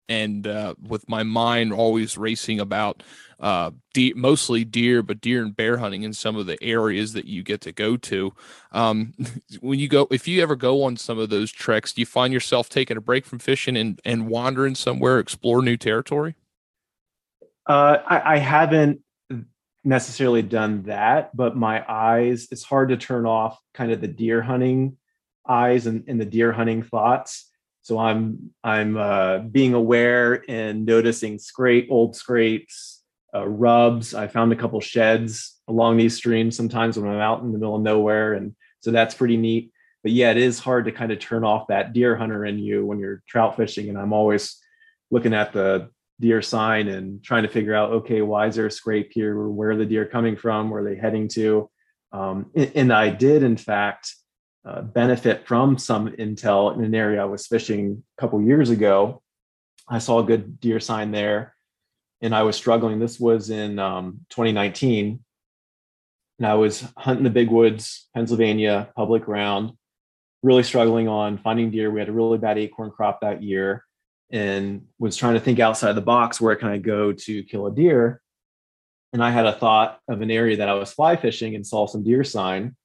Speaker 2: and uh, with my mind always racing about uh, deer, mostly deer, but deer and bear hunting in some of the areas that you get to go to. Um, when you go, if you ever go on some of those treks, do you find yourself taking a break from fishing and, and wandering somewhere, explore new territory?
Speaker 3: Uh, I, I haven't necessarily done that, but my eyes, it's hard to turn off kind of the deer hunting eyes and, and the deer hunting thoughts. So I'm I'm uh, being aware and noticing scrape old scrapes, uh, rubs. I found a couple sheds along these streams sometimes when I'm out in the middle of nowhere, and so that's pretty neat. But yeah, it is hard to kind of turn off that deer hunter in you when you're trout fishing, and I'm always looking at the deer sign and trying to figure out okay why is there a scrape here? Where are the deer coming from? Where are they heading to? Um, and, and, i did in fact uh, benefit from some intel in an area i was fishing a couple years ago. I saw a good deer sign there and i was struggling. This was in um, 2019 and i was hunting the big woods pennsylvania public ground really struggling on finding deer. We had a really bad acorn crop that year and was trying to think outside the box where can I go to kill a deer. And I had a thought of an area that I was fly fishing and saw some deer sign.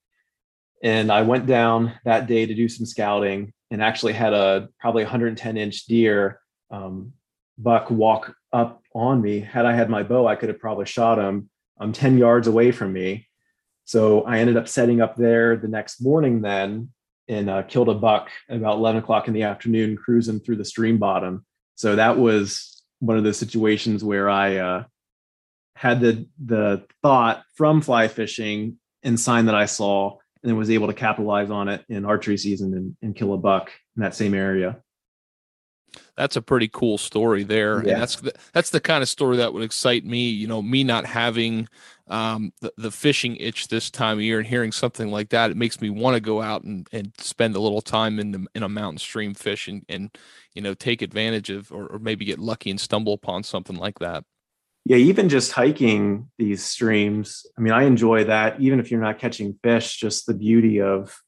Speaker 3: And I went down that day to do some scouting and actually had a probably 110 inch deer um, buck walk up on me. Had I had my bow, I could have probably shot him I'm 10 yards away from me. So I ended up setting up there the next morning then and uh, killed a buck about 11 o'clock in the afternoon cruising through the stream bottom. So that was one of those situations where I uh, had the the thought from fly fishing and sign that I saw, and then was able to capitalize on it in archery season and, and kill a buck in that same area
Speaker 2: that's a pretty cool story there yeah. and that's the, that's the kind of story that would excite me you know me not having um, the, the fishing itch this time of year and hearing something like that it makes me want to go out and, and spend a little time in the, in a mountain stream fish and, and you know take advantage of or, or maybe get lucky and stumble upon something like that
Speaker 3: yeah even just hiking these streams i mean i enjoy that even if you're not catching fish just the beauty of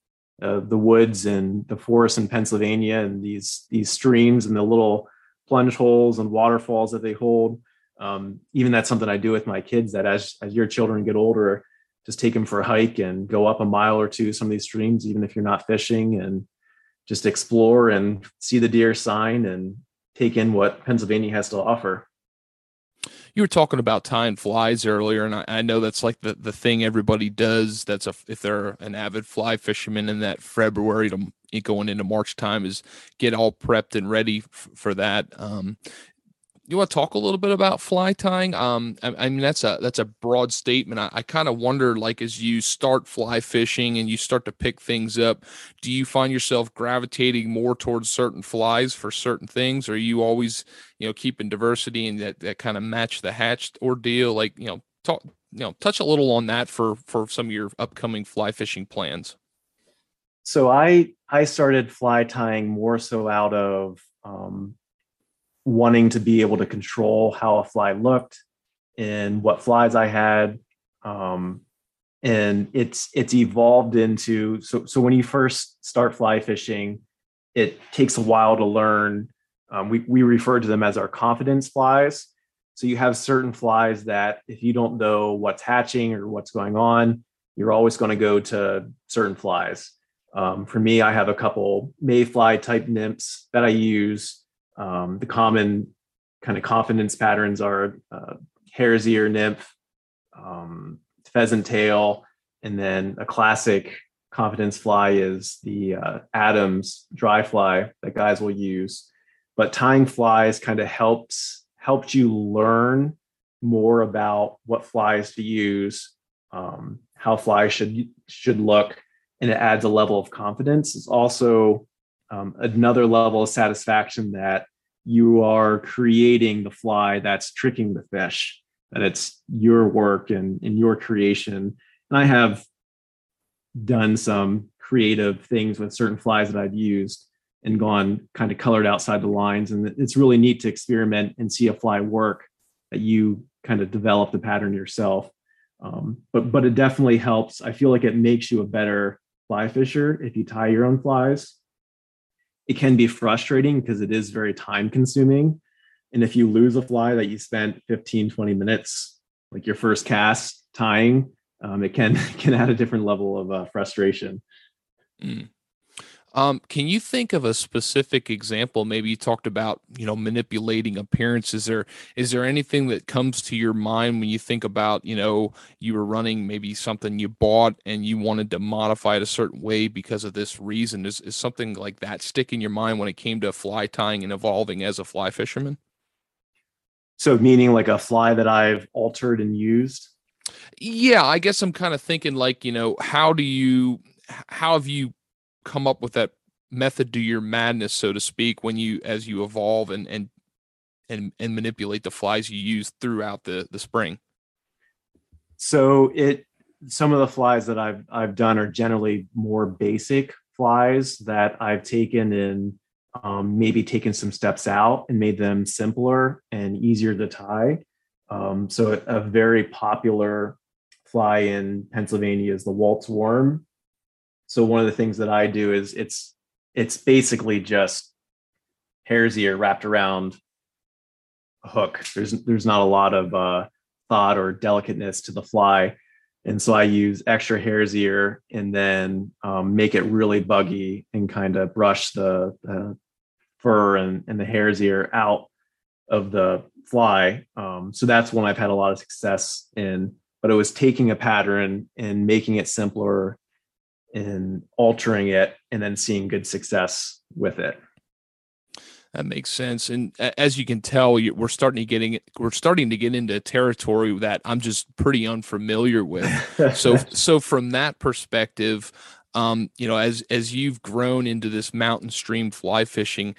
Speaker 3: uh, the woods and the forests in Pennsylvania and these these streams and the little plunge holes and waterfalls that they hold. Um, even that's something I do with my kids. That as as your children get older, just take them for a hike and go up a mile or two some of these streams, even if you're not fishing, and just explore and see the deer sign and take in what Pennsylvania has to offer
Speaker 2: you were talking about tying flies earlier, and I, I, know that's like the, the thing everybody does. That's a, if they're an avid fly fisherman in that February to going into March time is get all prepped and ready f- for that. Um, you want to talk a little bit about fly tying? Um, I, I mean that's a that's a broad statement. I, I kind of wonder, like, as you start fly fishing and you start to pick things up, do you find yourself gravitating more towards certain flies for certain things? Or are you always, you know, keeping diversity and that that kind of match the hatched ordeal? Like, you know, talk, you know, touch a little on that for for some of your upcoming fly fishing plans.
Speaker 3: So I I started fly tying more so out of um, wanting to be able to control how a fly looked and what flies I had. Um, and it's it's evolved into so so when you first start fly fishing, it takes a while to learn. Um, we we refer to them as our confidence flies. So you have certain flies that if you don't know what's hatching or what's going on, you're always going to go to certain flies. Um, for me, I have a couple mayfly type nymphs that I use um, the common kind of confidence patterns are uh, hare's ear nymph, um, pheasant tail, And then a classic confidence fly is the uh, Adams dry fly that guys will use. But tying flies kind of helps helps you learn more about what flies to use, um, how flies should should look, and it adds a level of confidence. It's also um, another level of satisfaction that you are creating the fly that's tricking the fish, that it's your work and, and your creation. And I have done some creative things with certain flies that I've used and gone kind of colored outside the lines. And it's really neat to experiment and see a fly work that you kind of develop the pattern yourself. Um, but but it definitely helps. I feel like it makes you a better fly fisher if you tie your own flies. It can be frustrating because it is very time consuming. And if you lose a fly that you spent 15, 20 minutes, like your first cast tying, um, it can can add a different level of uh, frustration.
Speaker 2: Mm. Um, can you think of a specific example? Maybe you talked about, you know, manipulating appearances. There is there anything that comes to your mind when you think about, you know, you were running maybe something you bought and you wanted to modify it a certain way because of this reason? Is is something like that stick in your mind when it came to fly tying and evolving as a fly fisherman?
Speaker 3: So meaning like a fly that I've altered and used?
Speaker 2: Yeah, I guess I'm kind of thinking like, you know, how do you how have you come up with that method to your madness, so to speak, when you as you evolve and and and and manipulate the flies you use throughout the the spring?
Speaker 3: So it some of the flies that I've I've done are generally more basic flies that I've taken and um, maybe taken some steps out and made them simpler and easier to tie. Um, so a, a very popular fly in Pennsylvania is the Walt's worm, so one of the things that I do is it's it's basically just hare's ear wrapped around a hook. There's there's not a lot of uh, thought or delicateness to the fly, and so I use extra hare's ear and then um, make it really buggy and kind of brush the, fur and, and the hare's ear out of the fly. Um, so that's one I've had a lot of success in. But it was taking a pattern and making it simpler in altering it and then seeing good success with it.
Speaker 2: That makes sense, and as you can tell, we're starting to getting we're starting to get into territory that I'm just pretty unfamiliar with. so, so from that perspective, um, you know, as as you've grown into this mountain stream fly fishing,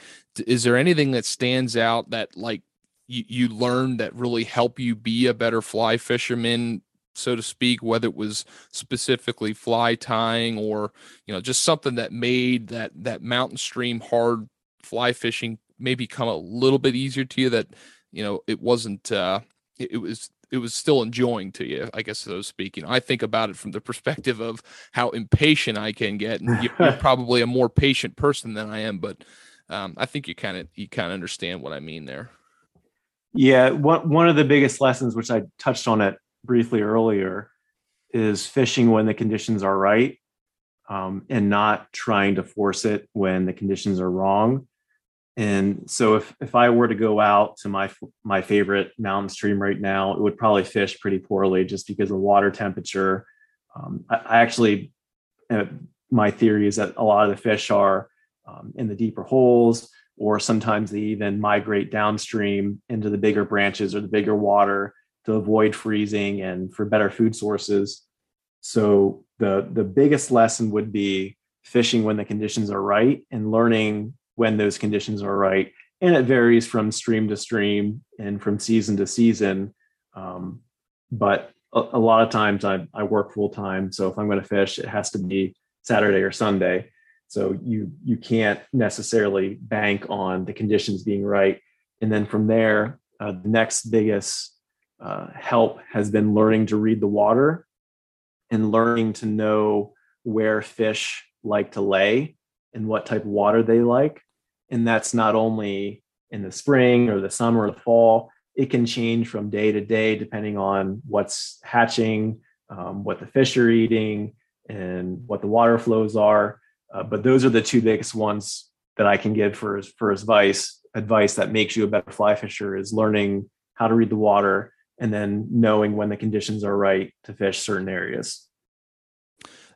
Speaker 2: is there anything that stands out that like you you learned that really help you be a better fly fisherman so to speak, whether it was specifically fly tying or you know just something that made that that mountain stream hard fly fishing maybe come a little bit easier to you. That you know it wasn't uh, it, it was it was still enjoying to you, I guess, so to speak. You know, I think about it from the perspective of how impatient I can get, and you're probably a more patient person than I am, but um, I think you kind of you kind of understand what I mean there.
Speaker 3: Yeah, one one of the biggest lessons, which I touched on it briefly earlier is fishing when the conditions are right um, and not trying to force it when the conditions are wrong. And so if if I were to go out to my my favorite mountain stream right now, it would probably fish pretty poorly just because of water temperature. Um, I, I, actually, uh, my theory is that a lot of the fish are um, in the deeper holes, or sometimes they even migrate downstream into the bigger branches or the bigger water to avoid freezing and for better food sources. So the the biggest lesson would be fishing when the conditions are right and learning when those conditions are right. And it varies from stream to stream and from season to season. Um, but a, a, lot of times I, I work full time. So if I'm going to fish, it has to be Saturday or Sunday. So you you can't necessarily bank on the conditions being right. And then from there, uh, the next biggest uh, help has been learning to read the water and learning to know where fish like to lay and what type of water they like. And that's not only in the spring or the summer or the fall, it can change from day to day depending on what's hatching, um, what the fish are eating, and what the water flows are. Uh, but those are the two biggest ones that I can give for for advice. Advice that makes you a better fly fisher is learning how to read the water and then knowing when the conditions are right to fish certain areas.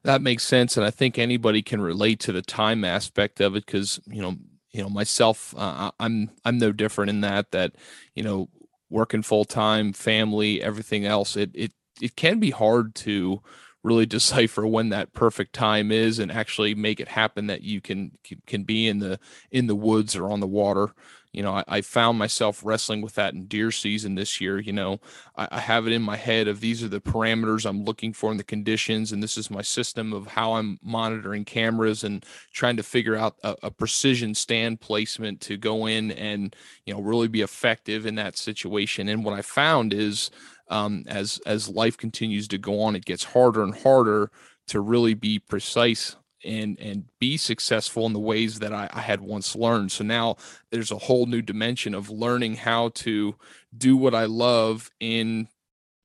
Speaker 2: That makes sense, and I think anybody can relate to the time aspect of it because you know, you know, myself, uh, I'm I'm no different in that that you know, working full time, family, everything else. It it it can be hard to really decipher when that perfect time is and actually make it happen that you can can be in the in the woods or on the water you know I, I found myself wrestling with that in deer season this year you know I, I, have it in my head of these are the parameters i'm looking for in the conditions and this is my system of how i'm monitoring cameras and trying to figure out a, a precision stand placement to go in and you know really be effective in that situation. And what i found is um, as as life continues to go on, it gets harder and harder to really be precise and and be successful in the ways that I, I, had once learned. So now there's a whole new dimension of learning how to do what I love in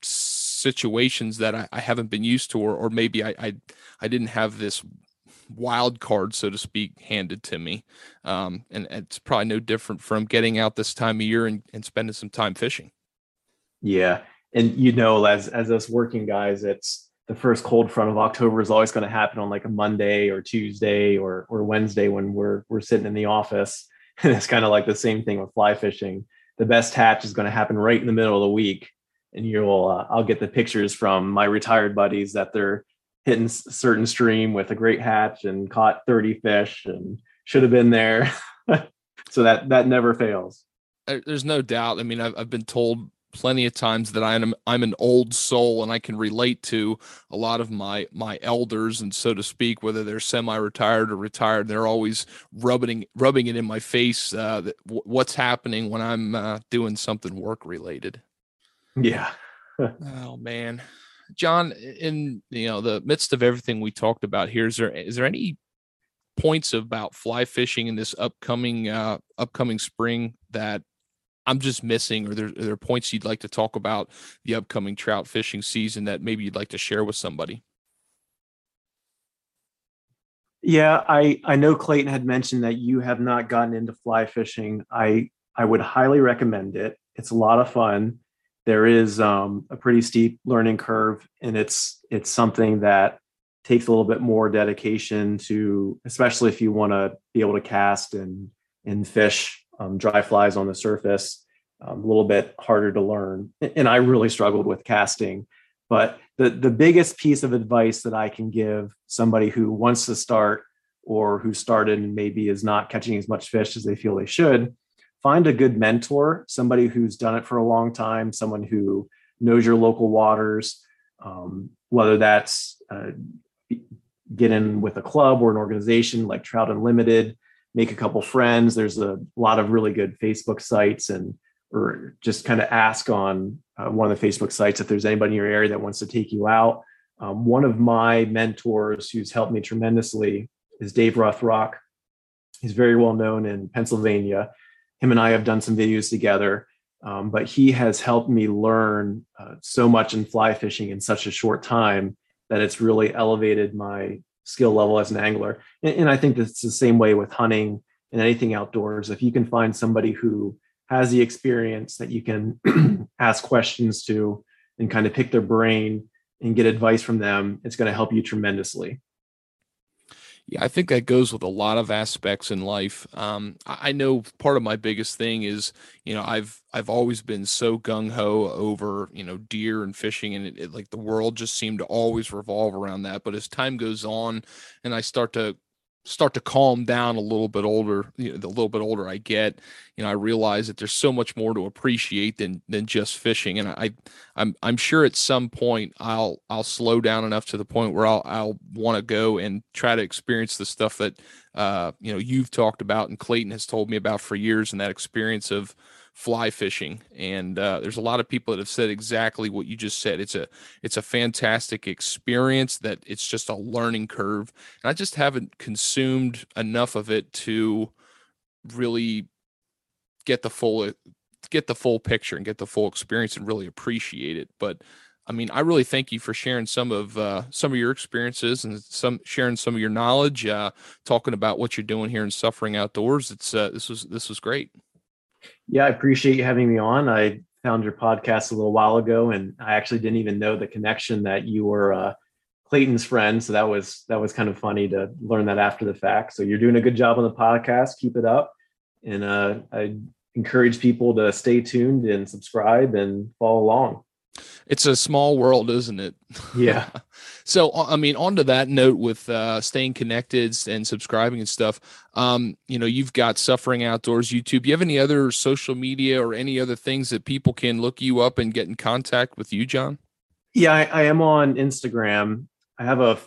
Speaker 2: situations that I, I haven't been used to, or, or maybe I, I, I didn't have this wild card, so to speak, handed to me. Um, and it's probably no different from getting out this time of year and, and spending some time fishing.
Speaker 3: Yeah and you know, as as us working guys, it's the first cold front of October is always going to happen on like a Monday or Tuesday or or Wednesday when we're we're sitting in the office. And it's kind of like the same thing with fly fishing. The best hatch is going to happen right in the middle of the week, and you'll uh, I'll get the pictures from my retired buddies that they're hitting certain stream with a great hatch and caught 30 fish and should have been there. so that that never fails.
Speaker 2: There's no doubt. I mean, I've, I've been told plenty of times that I'm I'm an old soul and I can relate to a lot of my my elders and so to speak, whether they're semi-retired or retired. They're always rubbing rubbing it in my face uh, that w- what's happening when I'm uh, doing something work related.
Speaker 3: Yeah.
Speaker 2: oh man, John, in you know the midst of everything we talked about here, is there is there any points about fly fishing in this upcoming uh, upcoming spring that I'm just missing, or there, are there points you'd like to talk about the upcoming trout fishing season that maybe you'd like to share with somebody?
Speaker 3: Yeah, I I know Clayton had mentioned that you have not gotten into fly fishing. I I would highly recommend it. It's a lot of fun. There is um, a pretty steep learning curve, and it's it's something that takes a little bit more dedication to, especially if you want to be able to cast and and fish um, dry flies on the surface, um, a little bit harder to learn. And I really struggled with casting. But the, the biggest piece of advice that I can give somebody who wants to start or who started and maybe is not catching as much fish as they feel they should, find a good mentor, somebody who's done it for a long time, someone who knows your local waters, um, whether that's uh, get in with a club or an organization like Trout Unlimited, make a couple friends. There's a lot of really good Facebook sites and or just kind of ask on uh, one of the Facebook sites if there's anybody in your area that wants to take you out. Um, one of my mentors who's helped me tremendously is Dave Rothrock. He's very well known in Pennsylvania. Him and I have done some videos together, um, but he has helped me learn uh, so much in fly fishing in such a short time that it's really elevated my skill level as an angler. And, and I think it's the same way with hunting and anything outdoors. If you can find somebody who has the experience that you can ask questions to and kind of pick their brain and get advice from them, it's going to help you tremendously.
Speaker 2: Yeah, I think that goes with a lot of aspects in life. Um, I know part of my biggest thing is, you know, I've I've always been so gung ho over, you know, deer and fishing, and it, it, like the world just seemed to always revolve around that. But as time goes on, and I start to start to calm down a little bit older you know, the little bit older i get you know i realize that there's so much more to appreciate than than just fishing and i i'm i'm sure at some point i'll i'll slow down enough to the point where i'll i'll want to go and try to experience the stuff that uh you know you've talked about and clayton has told me about for years and that experience of fly fishing and uh, there's a lot of people that have said exactly what you just said it's a it's a fantastic experience that it's just a learning curve and i just haven't consumed enough of it to really get the full get the full picture and get the full experience and really appreciate it but I mean, I really thank you for sharing some of uh, some of your experiences and some sharing some of your knowledge, uh, talking about what you're doing here in Suffering Outdoors. It's uh, this was this was great.
Speaker 3: Yeah, I appreciate you having me on. I found your podcast a little while ago, and I actually didn't even know the connection that you were uh, Clayton's friend, so that was that was kind of funny to learn that after the fact. So you're doing a good job on the podcast. Keep it up, and uh, I encourage people to stay tuned and subscribe and follow along.
Speaker 2: It's a small world, isn't it?
Speaker 3: Yeah.
Speaker 2: so, I mean, on to that note with uh, staying connected and subscribing and stuff, um, you know, you've got Suffering Outdoors YouTube. You have any other social media or any other things that people can look you up and get in contact with you, John?
Speaker 3: Yeah, I, I am on Instagram. I have a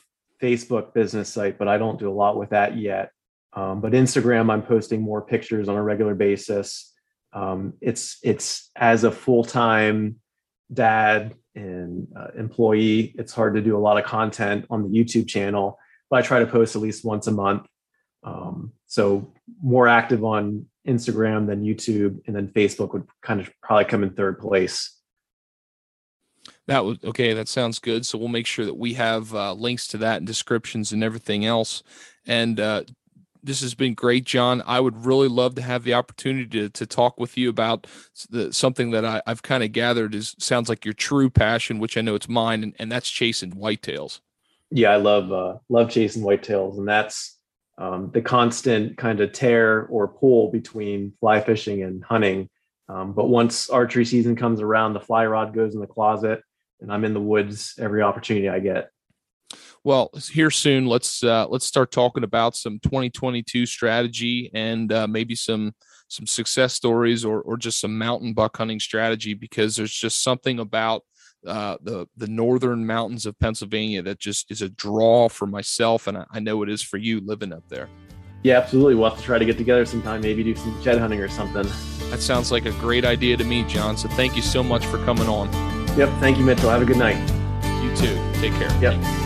Speaker 3: Facebook business site, but I don't do a lot with that yet. Um, but Instagram, I'm posting more pictures on a regular basis. Um, it's it's as a full time dad and uh, employee, it's hard to do a lot of content on the YouTube channel, but I try to post at least once a month. Um, so more active on Instagram than YouTube, and then Facebook would kind of probably come in third place.
Speaker 2: That was okay. That sounds good. So we'll make sure that we have uh, links to that and descriptions and everything else. And uh, this has been great, John. I would really love to have the opportunity to, to talk with you about the, something that I, have kind of gathered is sounds like your true passion, which I know it's mine, and, and that's chasing whitetails.
Speaker 3: Yeah, I love uh, love chasing whitetails, and that's um, the constant kind of tear or pull between fly fishing and hunting. Um, but once archery season comes around, the fly rod goes in the closet, and I'm in the woods every opportunity I get.
Speaker 2: Well, here soon, let's uh, let's start talking about some 2022 strategy and uh, maybe some some success stories or or just some mountain buck hunting strategy because there's just something about uh, the the northern mountains of Pennsylvania that just is a draw for myself, and I, I know it is for you living up there.
Speaker 3: Yeah, absolutely. We'll have to try to get together sometime, maybe do some shed hunting or something.
Speaker 2: That sounds like a great idea to me, John. So thank you so much for coming on.
Speaker 3: Yep. Thank you, Mitchell. Have a good night.
Speaker 2: You too. Take care.
Speaker 3: Yep.